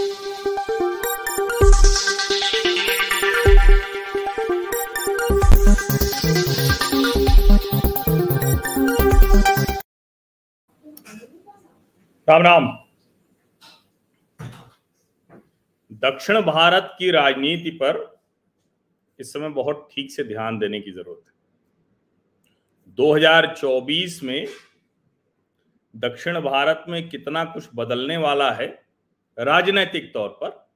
राम राम। दक्षिण भारत की राजनीति पर इस समय बहुत ठीक से ध्यान देने की ज़रूरत है। 2024 में दक्षिण भारत में कितना कुछ बदलने वाला है राजनैतिक तौर पर,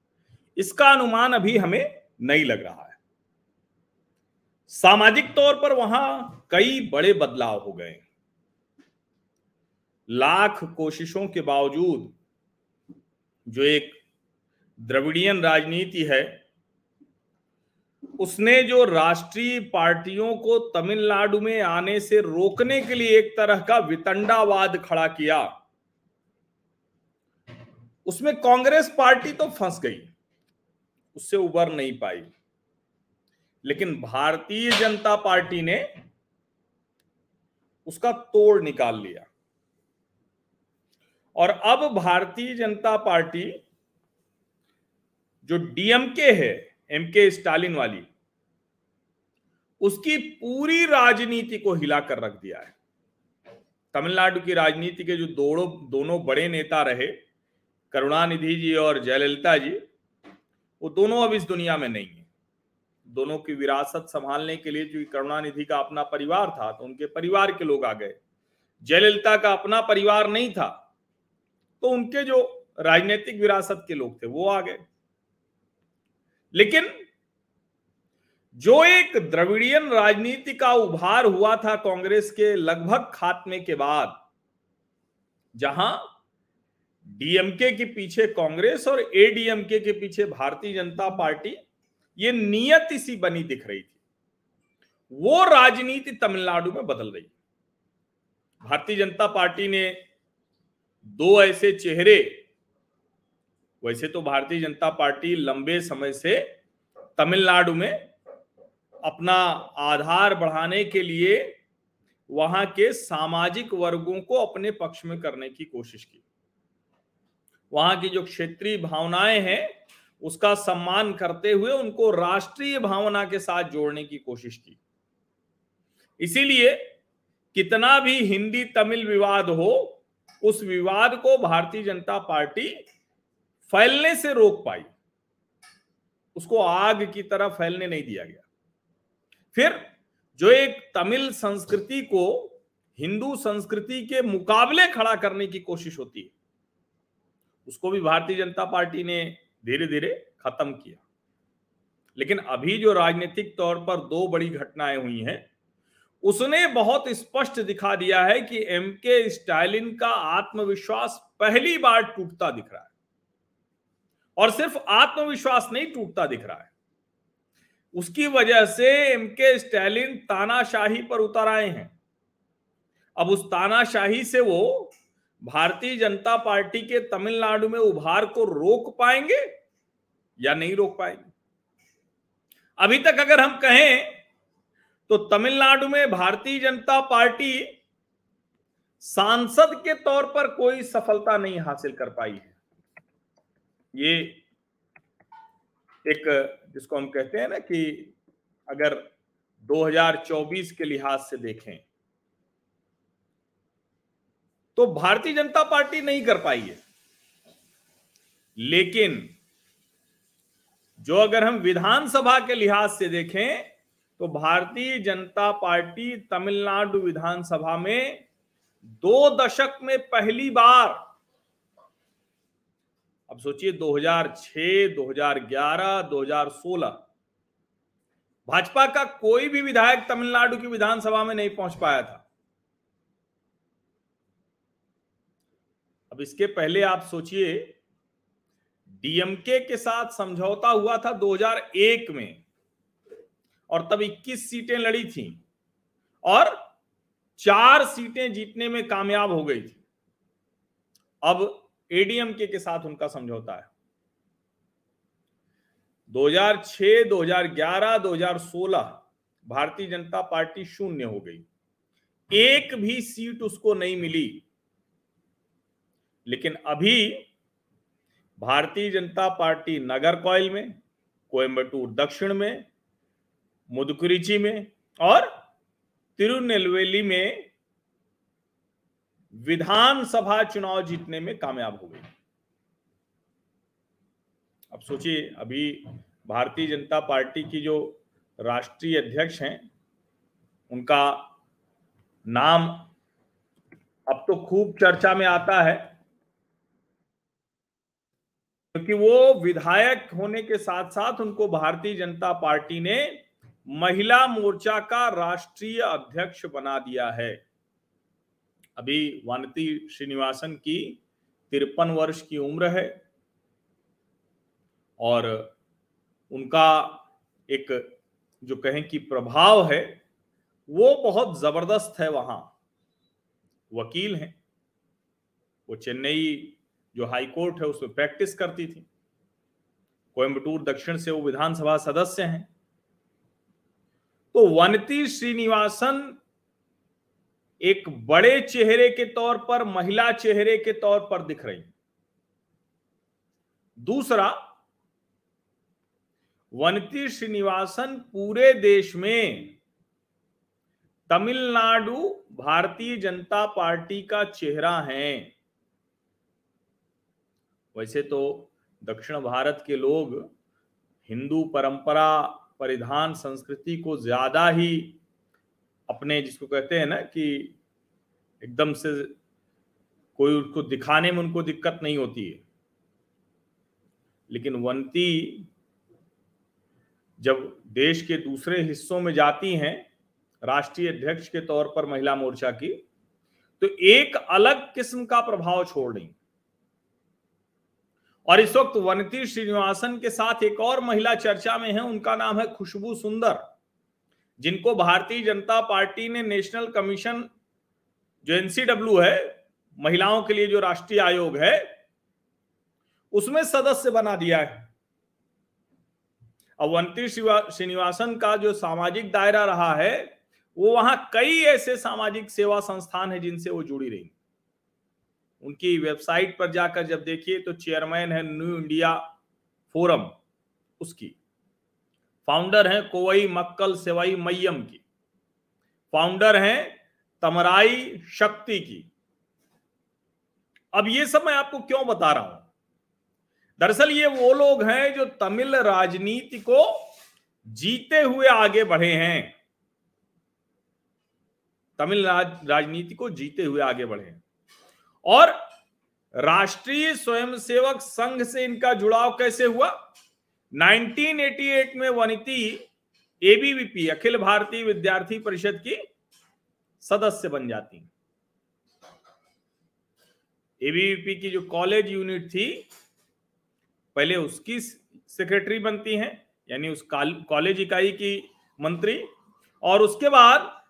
इसका अनुमान अभी हमें नहीं लग रहा है। सामाजिक तौर पर वहाँ कई बड़े बदलाव हो गए। लाख कोशिशों के बावजूद जो एक द्रविडियन राजनीति है, उसने जो राष्ट्रीय पार्टियों को तमिलनाडु में आने से रोकने के लिए एक तरह का वितंडावाद खड़ा किया उसमें कांग्रेस पार्टी तो फंस गई, उससे उबर नहीं पाई। लेकिन भारतीय जनता पार्टी ने उसका तोड़ निकाल लिया। और अब भारतीय जनता पार्टी जो डीएमके है, एमके स्टालिन वाली, उसकी पूरी राजनीति को हिलाकर रख दिया है। तमिलनाडु की राजनीति के जो दोनों दोनों बड़े नेता रहे करुणानिधि जी और जयललिता जी, वो दोनों अब इस दुनिया में नहीं है। दोनों की विरासत संभालने के लिए जो करुणानिधि का अपना परिवार था तो उनके परिवार के लोग आ गए। जयललिता का अपना परिवार नहीं था तो उनके जो राजनीतिक विरासत के लोग थे, वो आ गए। लेकिन जो एक द्रविडियन राजनीति का उभार हुआ था कांग्रेस के लगभग खात्मे के बाद, जहाँ डीएमके के पीछे कांग्रेस और एडीएमके के पीछे भारतीय जनता पार्टी, ये नियत सी बनी दिख रही थी। वो राजनीति तमिलनाडु में बदल रही भारतीय जनता पार्टी ने दो ऐसे चेहरे, वैसे तो भारतीय जनता पार्टी लंबे समय से तमिलनाडु में अपना आधार बढ़ाने के लिए वहाँ के सामाजिक वर्गों को अपने पक्ष में करने की कोशिश की। वहाँ की जो क्षेत्रीय भावनाएँ हैं, उसका सम्मान करते हुए उनको राष्ट्रीय भावना के साथ जोड़ने की कोशिश की। इसीलिए कितना भी हिंदी तमिल विवाद हो, उस विवाद को भारतीय जनता पार्टी फैलने से रोक पाई। उसको आग की तरह फैलने नहीं दिया गया। फिर जो एक तमिल संस्कृति को हिंदू संस्कृति के मुकाबले खड़ा करने की कोशिश होती है उसको भी भारतीय जनता पार्टी ने धीरे धीरे खत्म किया। लेकिन अभी जो राजनीतिक तौर पर दो बड़ी घटनाएँ हुई हैं, उसने बहुत स्पष्ट दिखा दिया है कि एम के स्टालिन का आत्मविश्वास पहली बार टूटता दिख रहा है। और सिर्फ़ आत्मविश्वास नहीं, टूटता दिख रहा है। उसकी वजह से एम के स्टालिन तानाशाही पर उतर आए हैं। अब उस तानाशाही से वो भारतीय जनता पार्टी के तमिलनाडु में उभार को रोक पाएँगे या नहीं रोक पाएँगे? अभी तक अगर हम कहें तो तमिलनाडु में भारतीय जनता पार्टी सांसद के तौर पर कोई सफलता नहीं हासिल कर पाई है। ये एक, जिसको हम कहते हैं ना कि अगर 2024 के लिहाज से देखें तो भारतीय जनता पार्टी नहीं कर पाई है। लेकिन जो अगर हम विधानसभा के लिहाज से देखें तो भारतीय जनता पार्टी तमिलनाडु विधानसभा में दो दशक में पहली बार अब सोचिए 2006, 2011, 2016 भाजपा का कोई भी विधायक तमिलनाडु की विधानसभा में नहीं पहुँच पाया था। अब इसके पहले आप सोचिए डीएमके के साथ समझौता हुआ था 2001 में और तब 21 सीटें लड़ी थी और चार सीटें जीतने में कामयाब हो गई थी। अब एडीएमके के साथ उनका समझौता है। 2006, 2011, 2016 भारतीय जनता पार्टी शून्य हो गई। एक भी सीट उसको नहीं मिली। लेकिन अभी भारतीय जनता पार्टी नगर कॉयल में कोयम्बटूर दक्षिण में, मुदकुरिची में और तिरुनेलवेली में विधानसभा चुनाव जीतने में कामयाब हो गई। अब सोचिए, अभी भारतीय जनता पार्टी की जो राष्ट्रीय अध्यक्ष हैं, उनका नाम अब तो खूब चर्चा में आता है। क्योंकि वो विधायक होने के साथ साथ उनको भारतीय जनता पार्टी ने महिला मोर्चा का राष्ट्रीय अध्यक्ष बना दिया है। अभी वानती श्रीनिवासन की तिरपन वर्ष की उम्र है और उनका एक जो कहें कि प्रभाव है, वो बहुत ज़बरदस्त है वहाँ। वकील हैं। वो चेन्नई जो हाई कोर्ट है उसमें प्रैक्टिस करती थी। कोयम्बटूर दक्षिण से वो विधानसभा सदस्य हैं। तो वनती श्रीनिवासन एक बड़े चेहरे के तौर पर, महिला चेहरे के तौर पर दिख रही दूसरा, वनती श्रीनिवासन पूरे देश में तमिलनाडु, भारतीय जनता पार्टी का चेहरा है। वैसे तो दक्षिण भारत के लोग हिंदू परंपरा, परिधान, संस्कृति को ज़्यादा ही अपने जिसको कहते हैं ना कि एकदम से कोई उसको दिखाने में उनको दिक्कत नहीं होती है। लेकिन वंती जब देश के दूसरे हिस्सों में जाती हैं, राष्ट्रीय अध्यक्ष के तौर पर महिला मोर्चा की तो एक अलग किस्म का प्रभाव छोड़ रही और इस वक्त वनती श्रीनिवासन के साथ एक और महिला चर्चा में है। उनका नाम है खुशबू सुंदर, जिनको भारतीय जनता पार्टी ने नेशनल कमीशन, जो एनसीडब्ल्यू है, महिलाओं के लिए जो राष्ट्रीय आयोग है, उसमें सदस्य बना दिया है। अवंती श्रीनिवासन का जो सामाजिक दायरा रहा है, वो वहाँ कई ऐसे सामाजिक सेवा संस्थान है जिनसे वो जुड़ी रही उनकी वेबसाइट पर जाकर जब देखिए तो चेयरमैन है न्यू इंडिया फोरम उसकी। फाउंडर है कोवई मक्कल सेवाई मैयम की। फाउंडर है तमराई शक्ति की। अब ये सब मैं आपको क्यों बता रहा हूँ? दरअसल ये वो लोग हैं जो तमिल राजनीति को जीते हुए आगे बढ़े हैं। तमिल राजनीति को जीते हुए आगे बढ़े और राष्ट्रीय स्वयंसेवक संघ से इनका जुड़ाव कैसे हुआ? 1988 में वनिति एबीवीपी अखिल भारतीय विद्यार्थी परिषद की सदस्य बन जाती। एबीवीपी की जो कॉलेज यूनिट थी, पहले उसकी सेक्रेटरी बनती हैं, यानी उस कॉलेज इकाई की मंत्री। और उसके बाद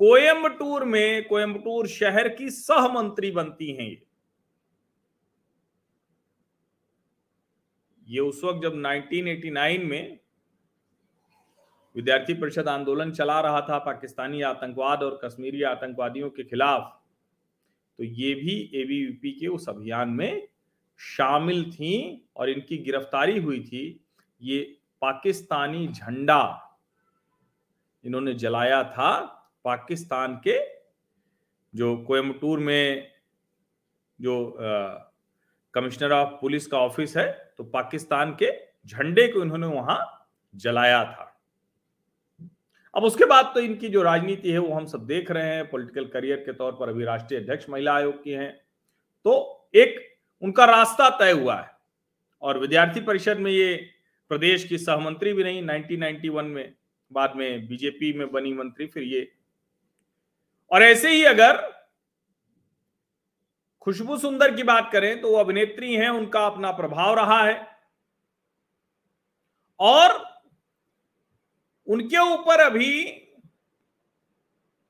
कोयम्बटूर में कोयम्बटूर शहर की सह मंत्री बनती हैं ये। ये उस वक्त जब 1989 में विद्यार्थी परिषद आंदोलन चला रहा था पाकिस्तानी आतंकवाद और कश्मीरी आतंकवादियों के खिलाफ तो ये भी एबीवीपी के उस अभियान में शामिल थी और इनकी गिरफ्तारी हुई थी। ये पाकिस्तानी झंडा इन्होंने जलाया था पाकिस्तान के जो कोयम्बटूर में जो कमिश्नर ऑफ़ पुलिस का ऑफ़िस है तो पाकिस्तान के झंडे को इन्होंने वहाँ जलाया था। अब उसके बाद तो इनकी जो राजनीति है, वो हम सब देख रहे हैं। पॉलिटिकल करियर के तौर पर अभी राष्ट्रीय अध्यक्ष महिला आयोग की हैं। तो एक उनका रास्ता तय हुआ है। और विद्यार्थी परिषद में ये प्रदेश की सहमंत्री भी नहीं 1991 में, बाद में बीजेपी में बनी मंत्री, फिर ये और ऐसे ही अगर खुशबू सुंदर की बात करें तो वो अभिनेत्री हैं, उनका अपना प्रभाव रहा है। और उनके ऊपर अभी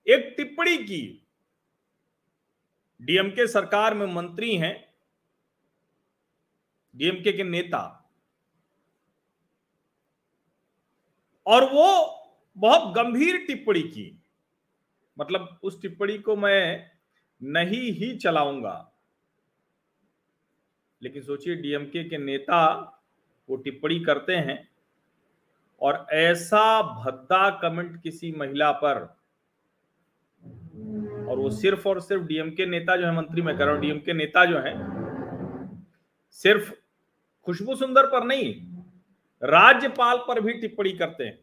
एक टिप्पणी की डीएमके सरकार में मंत्री हैं, डीएमके के नेता। और वो बहुत गंभीर टिप्पणी की। मतलब उस टिप्पणी को मैं नहीं ही चलाऊँगा। लेकिन सोचिए डीएमके के नेता वो टिप्पणी करते हैं और ऐसा भद्दा कमेंट किसी महिला पर और वो सिर्फ़ और सिर्फ़ डीएमके नेता जो है, मंत्री में कर रहा हूँ डीएमके नेता जो है, सिर्फ़ खुशबू सुंदर पर नहीं, राज्यपाल पर भी टिप्पणी करते हैं।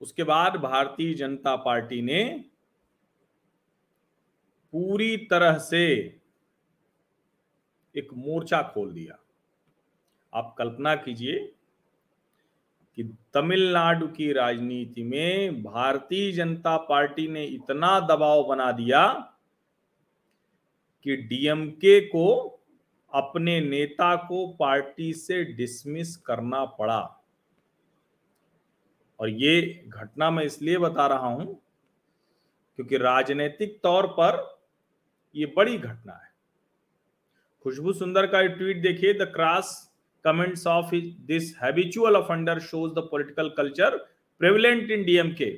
उसके बाद भारतीय जनता पार्टी ने पूरी तरह से एक मोर्चा खोल दिया। आप कल्पना कीजिए कि तमिलनाडु की राजनीति में भारतीय जनता पार्टी ने इतना दबाव बना दिया कि डीएमके को अपने नेता को पार्टी से डिसमिस करना पड़ा। और ये घटना मैं इसलिए बता रहा हूँ क्योंकि राजनीतिक तौर पर ये बड़ी घटना है। खुशबू सुंदर का ट्वीट देखिए, the cross comments of this habitual offender shows the political culture prevalent in DMK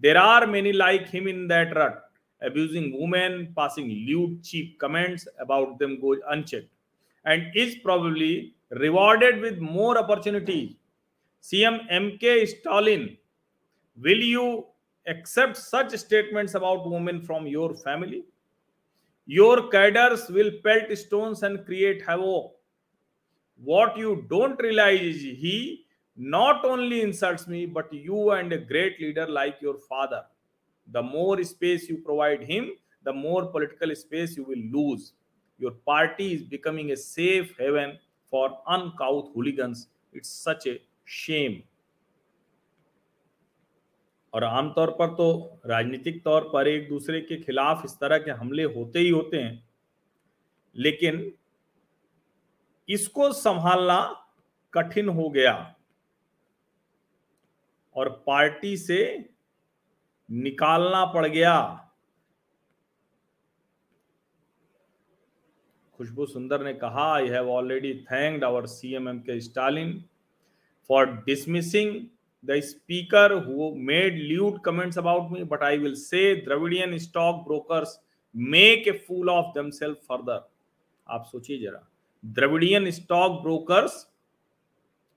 there are many like him in that rut, abusing women, passing lewd, cheap comments about them goes unchecked, and is probably rewarded with more opportunities CM MK Stalin, will you accept such statements about women from your family? Your cadres will pelt stones and create havoc. What you don't realize is he not only insults me, but you and a great leader like your father. The more space you provide him, the more political space you will lose. Your party is becoming a safe haven for uncouth hooligans. It's such a shame और आमतौर पर तो राजनीतिक तौर पर एक दूसरे के खिलाफ इस तरह के हमले होते ही होते हैं, लेकिन इसको संभालना कठिन हो गया और पार्टी से निकालना पड़ गया। खुशबू सुंदर ने कहा I have already thanked our CM M K Stalin for dismissing the speaker who made lewd comments about me, but I will say Dravidian stock brokers make a fool of themselves further. आप सोचिए जरा Dravidian stock brokers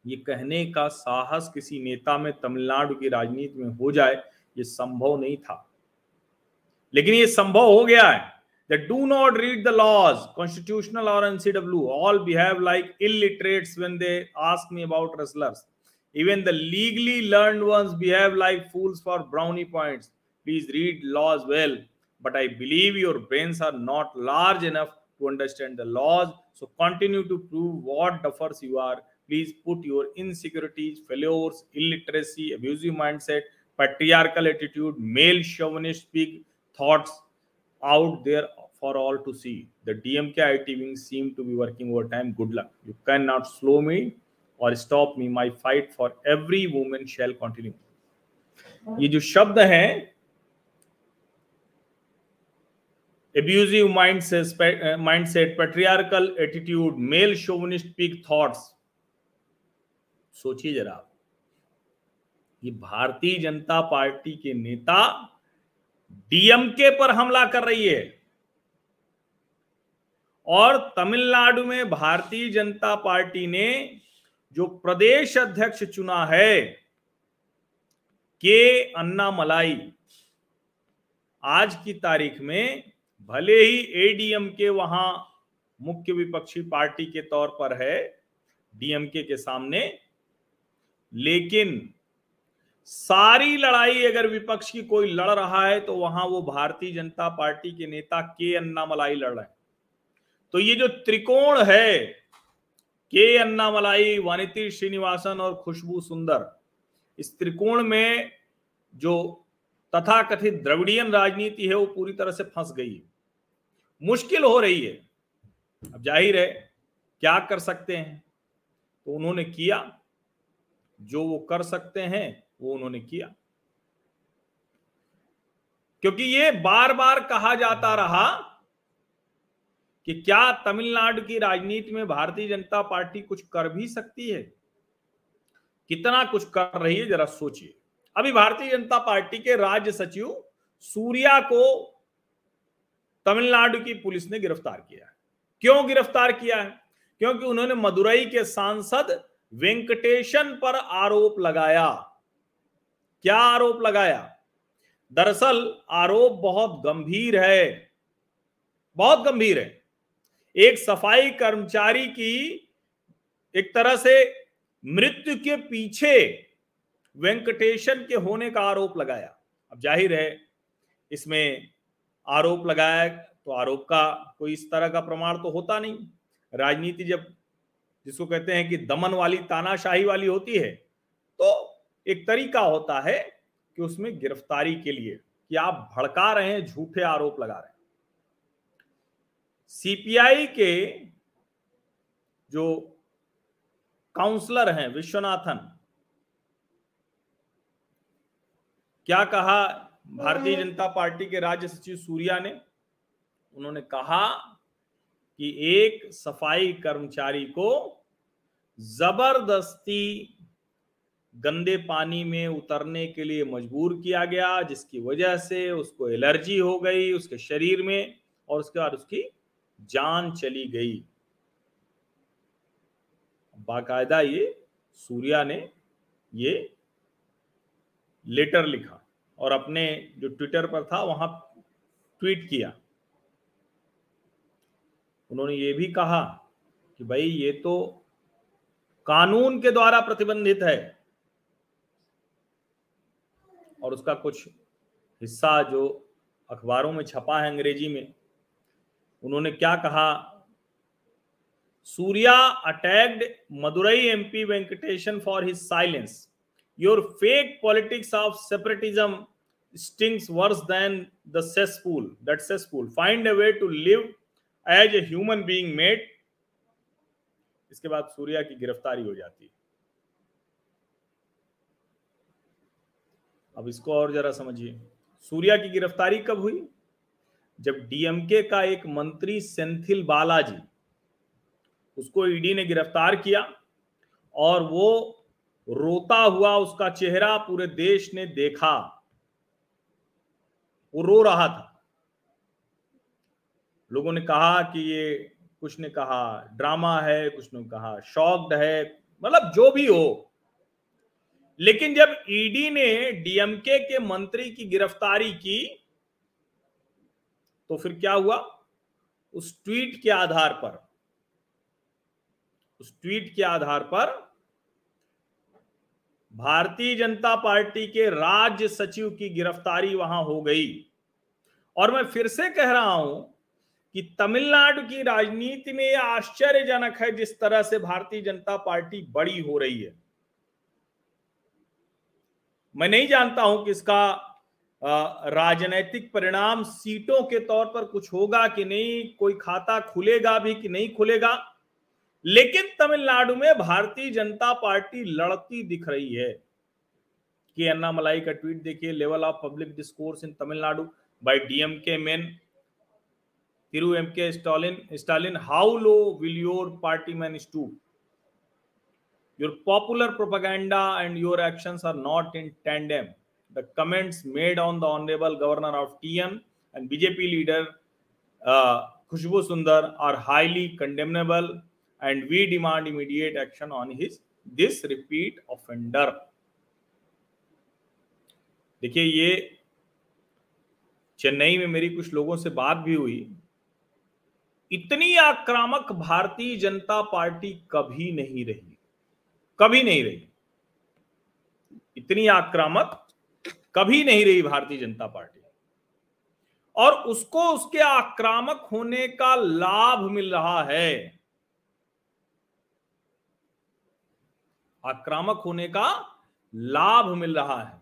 ये कहने का साहस किसी नेता में तमिलनाडु की राजनीति में हो जाए ये संभव नहीं था लेकिन ये संभव हो गया है that do not read the laws, constitutional or NCW, all behave like illiterates when they ask me about wrestlers. Even the legally learned ones behave like fools for brownie points. Please read laws well, but I believe your brains are not large enough to understand the laws. So continue to prove what duffers you are. Please put your insecurities, failures, illiteracy, abusive mindset, patriarchal attitude, male chauvinist big thoughts out there for all to see. The DMK IT wings seem to be working overtime. Good luck. You cannot slow me or stop me. My fight for every woman shall continue. ये जो शब्द हैं abusive mindset, mindset, patriarchal attitude, male chauvinist pig thoughts. सोचिए जरा ये Bharatiya Janata party के नेता DMK पर हमला कर रही है। और तमिलनाडु में भारतीय जनता पार्टी ने जो प्रदेश अध्यक्ष चुना है, के अन्ना मलाई आज की तारीख में भले ही एडीएम के वहाँ मुख्य विपक्षी पार्टी के तौर पर है, डीएमके के सामने, लेकिन सारी लड़ाई अगर विपक्ष की कोई लड़ रहा है तो वहाँ वो भारतीय जनता पार्टी के नेता के अन्ना मलाई लड़ रहे हैं। तो ये जो त्रिकोण है, के अन्ना मलाई, वानिती श्रीनिवासन और खुशबू सुंदर, इस त्रिकोण में जो तथा कथित द्रविडियन राजनीति है, वो पूरी तरह से फंस गई है। मुश्किल हो रही है। अब ज़ाहिर है, क्या कर सकते हैं? तो उन्होंने किया। जो वो कर सकते हैं वो उन्होंने किया। क्योंकि ये बार बार कहा जाता रहा कि क्या तमिलनाडु की राजनीति में भारतीय जनता पार्टी कुछ कर भी सकती है? कितना कुछ कर रही है, जरा सोचिए। अभी भारतीय जनता पार्टी के राज्य सचिव सूर्या को तमिलनाडु की पुलिस ने गिरफ़्तार किया है। क्यों गिरफ़्तार किया है? क्योंकि उन्होंने मदुरई के सांसद वेंकटेशन पर आरोप लगाया। क्या आरोप लगाया? दरअसल आरोप बहुत गंभीर है। बहुत गंभीर है। एक सफ़ाई कर्मचारी की एक तरह से मृत्यु के पीछे वेंकटेशन के होने का आरोप लगाया। अब ज़ाहिर है, इसमें आरोप लगाया तो आरोप का कोई इस तरह का प्रमाण तो होता नहीं। राजनीति जब जिसको कहते हैं कि दमन वाली तानाशाही वाली होती है तो एक तरीका होता है कि उसमें गिरफ्तारी के लिए कि आप भड़का रहे हैं झूठे आरोप लगा रहे हैं। सीपीआई के जो काउंसलर हैं विश्वनाथन क्या कहा भारतीय जनता पार्टी के राज्य सचिव सूर्या ने? उन्होंने कहा कि एक सफ़ाई कर्मचारी को ज़बरदस्ती गंदे पानी में उतरने के लिए मजबूर किया गया, जिसकी वजह से उसको एलर्जी हो गई उसके शरीर में और उसके बाद उसकी जान चली गई। बाकायदा ये सूर्या ने ये लेटर लिखा और अपने जो ट्विटर पर था वहाँ ट्वीट किया। उन्होंने ये भी कहा कि भाई ये तो कानून के द्वारा प्रतिबंधित है। और उसका कुछ हिस्सा जो अखबारों में छपा है अंग्रेज़ी में, उन्होंने क्या कहा? Surya attacked Madurai MP Venkatesan for his silence. Your fake politics of separatism stings worse than the cesspool, that cesspool. Find a way to live as a human being made. इसके बाद सूर्या की गिरफ्तारी हो जाती है। अब इसको और जरा समझिए। सूर्या की गिरफ्तारी कब हुई? जब डीएमके का एक मंत्री सेंथिल बालाजी, उसको ईडी ने गिरफ़्तार किया और वो रोता हुआ उसका चेहरा पूरे देश ने देखा। वो रो रहा था। लोगों ने कहा कि ये, कुछ ने कहा ड्रामा है, कुछ ने कहा शॉक्ड है मतलब जो भी हो लेकिन जब ईडी ने डीएमके के मंत्री की गिरफ्तारी की तो फिर क्या हुआ? उस ट्वीट के आधार पर, उस ट्वीट के आधार पर भारतीय जनता पार्टी के राज्य सचिव की गिरफ्तारी वहाँ हो गई। और मैं फिर से कह रहा हूँ कि तमिलनाडु की राजनीति में यह आश्चर्यजनक है जिस तरह से भारतीय जनता पार्टी बड़ी हो रही है। मैं नहीं जानता हूँ कि इसका राजनैतिक परिणाम सीटों के तौर पर कुछ होगा कि नहीं, कोई खाता खुलेगा भी कि नहीं खुलेगा। लेकिन तमिलनाडु में भारतीय जनता पार्टी लड़ती दिख रही है। कि अन्ना मलाई का ट्वीट देखिए, level of public discourse in Tamil Nadu by DMK men Thiru M K Stalin Stalin how low will your party man stoop your popular propaganda and your actions are not in tandem the comments made on the Honorable Governor of TN and BJP leader uh, Khushbu Sundar are highly condemnable and we demand immediate action on his this repeat offender. देखिए ये चेन्नई में मेरी कुछ लोगों से बात भी हुई इतनी आक्रामक भारतीय जनता पार्टी कभी नहीं रही कभी नहीं रही। इतनी आक्रामक कभी नहीं रही भारतीय जनता पार्टी। और उसको उसके आक्रामक होने का लाभ मिल रहा है। आक्रामक होने का लाभ मिल रहा है।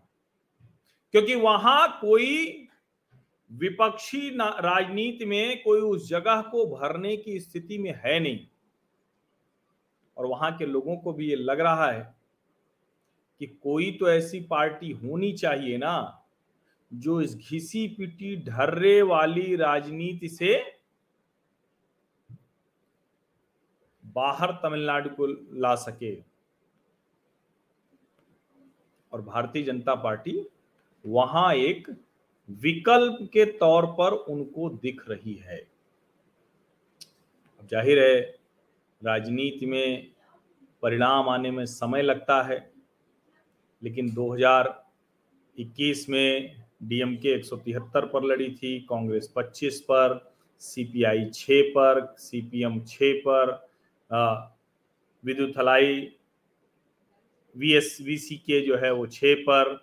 क्योंकि वहाँ कोई विपक्षी राजनीति में कोई उस जगह को भरने की स्थिति में है नहीं। और वहाँ के लोगों को भी ये लग रहा है कि कोई तो ऐसी पार्टी होनी चाहिए ना, जो इस घिसी पिटी ढर्रे वाली राजनीति से बाहर तमिलनाडु को ला सके। और भारतीय जनता पार्टी वहाँ एक विकल्प के तौर पर उनको दिख रही है। ज़ाहिर है राजनीति में परिणाम आने में समय लगता है, लेकिन 2021 में डीएमके एक सौ तिहत्तर पर लड़ी थी, कांग्रेस 25 पर, सीपीआई 6 पर, सीपीएम 6 पर विद्युत हलाई, वी एस वी सी के जो है वो छः पर,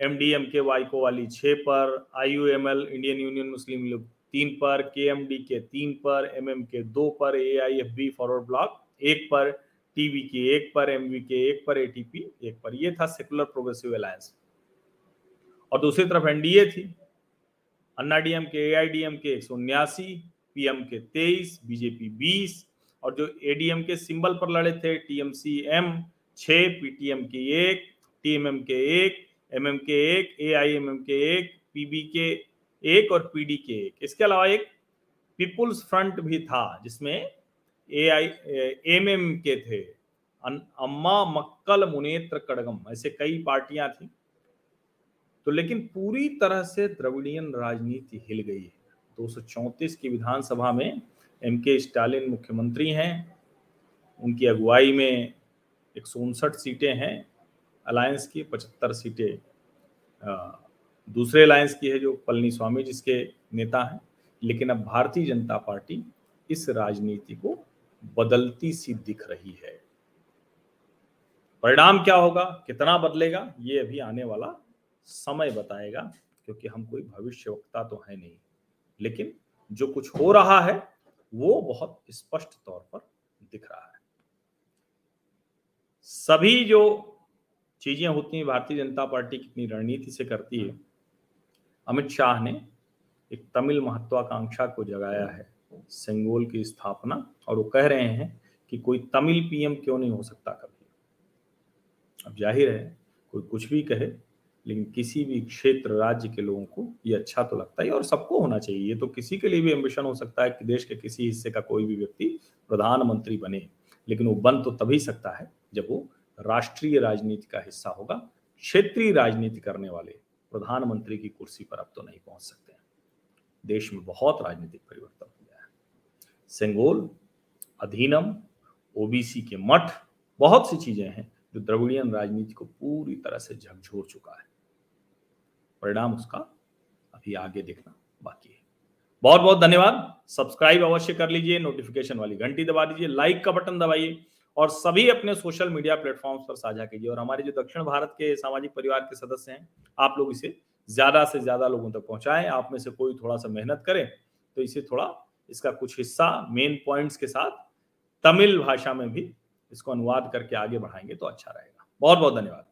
एम डी एम के वाईको वाली छः पर, I U M L, Indian Union Muslim League तीन पर के एम डी के तीन पर एम एम के दो पर A I F B forward block एक पर टीवी के एक पर एम वी के एक पर ए टी पी एक पर। ये था सेकुलर प्रोग्रेसिव अलायंस और दूसरी तरफ़ एनडीए थी। अन्ना डीएम के ए आई डी एम के एक सौ उन्यासी पीएम के तेईस बीजेपी बीस, और जो एडीएम के सिंबल पर लड़े थे टीएमसी एम छ पीटीएम के एक टीएमएम के एक एमएम के एक ए आई एम एम के एक पीबी के एक और पीडी के एक। इसके अलावा एक पीपुल्स फ्रंट भी था, जिसमें ए आई एम एम के थे। अम्मा मक्कल मुनेत्र कड़गम, ऐसे कई पार्टियाँ थी। तो लेकिन पूरी तरह से द्रविडियन राजनीति हिल गई है। दो सौ चौंतीस की विधानसभा में एम के स्टालिन मुख्यमंत्री हैं। उनकी अगुवाई में एक सौ उनसठ सीटें हैं। अलायंस की पचहत्तर सीटें दूसरे अलायंस की है जो पलनी स्वामी जिसके नेता हैं, लेकिन अब भारतीय जनता पार्टी इस राजनीति को बदलती सी दिख रही है। परिणाम क्या होगा? कितना बदलेगा? ये अभी आने वाला समय बताएगा, क्योंकि हम कोई भविष्यवक्ता तो है नहीं। लेकिन जो कुछ हो रहा है, वो बहुत स्पष्ट तौर पर दिख रहा है। सभी जो चीज़ें होती हैं, भारतीय जनता पार्टी कितनी रणनीति से करती है अमित शाह ने एक तमिल महत्वाकांक्षा को जगाया है, सेंगोल की स्थापना, और वो कह रहे हैं कि कोई तमिल पीएम क्यों नहीं हो सकता कभी? अब ज़ाहिर है, कोई कुछ भी कहे, लेकिन किसी भी क्षेत्र, राज्य के लोगों को ये अच्छा तो लगता है और सबको होना चाहिए। ये तो किसी के लिए भी एम्बिशन हो सकता है कि देश के किसी हिस्से का कोई भी व्यक्ति प्रधानमंत्री बने, लेकिन वो बन तो तभी सकता है जब वो राष्ट्रीय राजनीति का हिस्सा होगा, क्षेत्रीय राजनीति करने वाले प्रधानमंत्री की कुर्सी पर अब तो नहीं पहुँच सकते देश में बहुत राजनीतिक परिवर्तन हो गया है। सेंगोल, अधीनम, ओबीसी के मठ, बहुत सी चीज़ें हैं जो द्रविडियन राजनीति को पूरी तरह से झकझोर चुका है। परिणाम उसका अभी आगे देखना बाकी है। बहुत बहुत धन्यवाद। सब्सक्राइब अवश्य कर लीजिए, नोटिफिकेशन वाली घंटी दबा दीजिए, लाइक का बटन दबाइए। और सभी अपने सोशल मीडिया प्लेटफॉर्म्स पर साझा कीजिए। और हमारे जो दक्षिण भारत के सामाजिक परिवार के सदस्य हैं, आप लोग इसे ज़्यादा से ज़्यादा लोगों तक पहुंचाएँ। आप में से कोई थोड़ा सा मेहनत करें तो इसे थोड़ा इसका कुछ हिस्सा मेन पॉइंट्स के साथ तमिल भाषा में भी इसको अनुवाद करके आगे बढ़ाएँगे तो अच्छा रहेगा। बहुत बहुत धन्यवाद।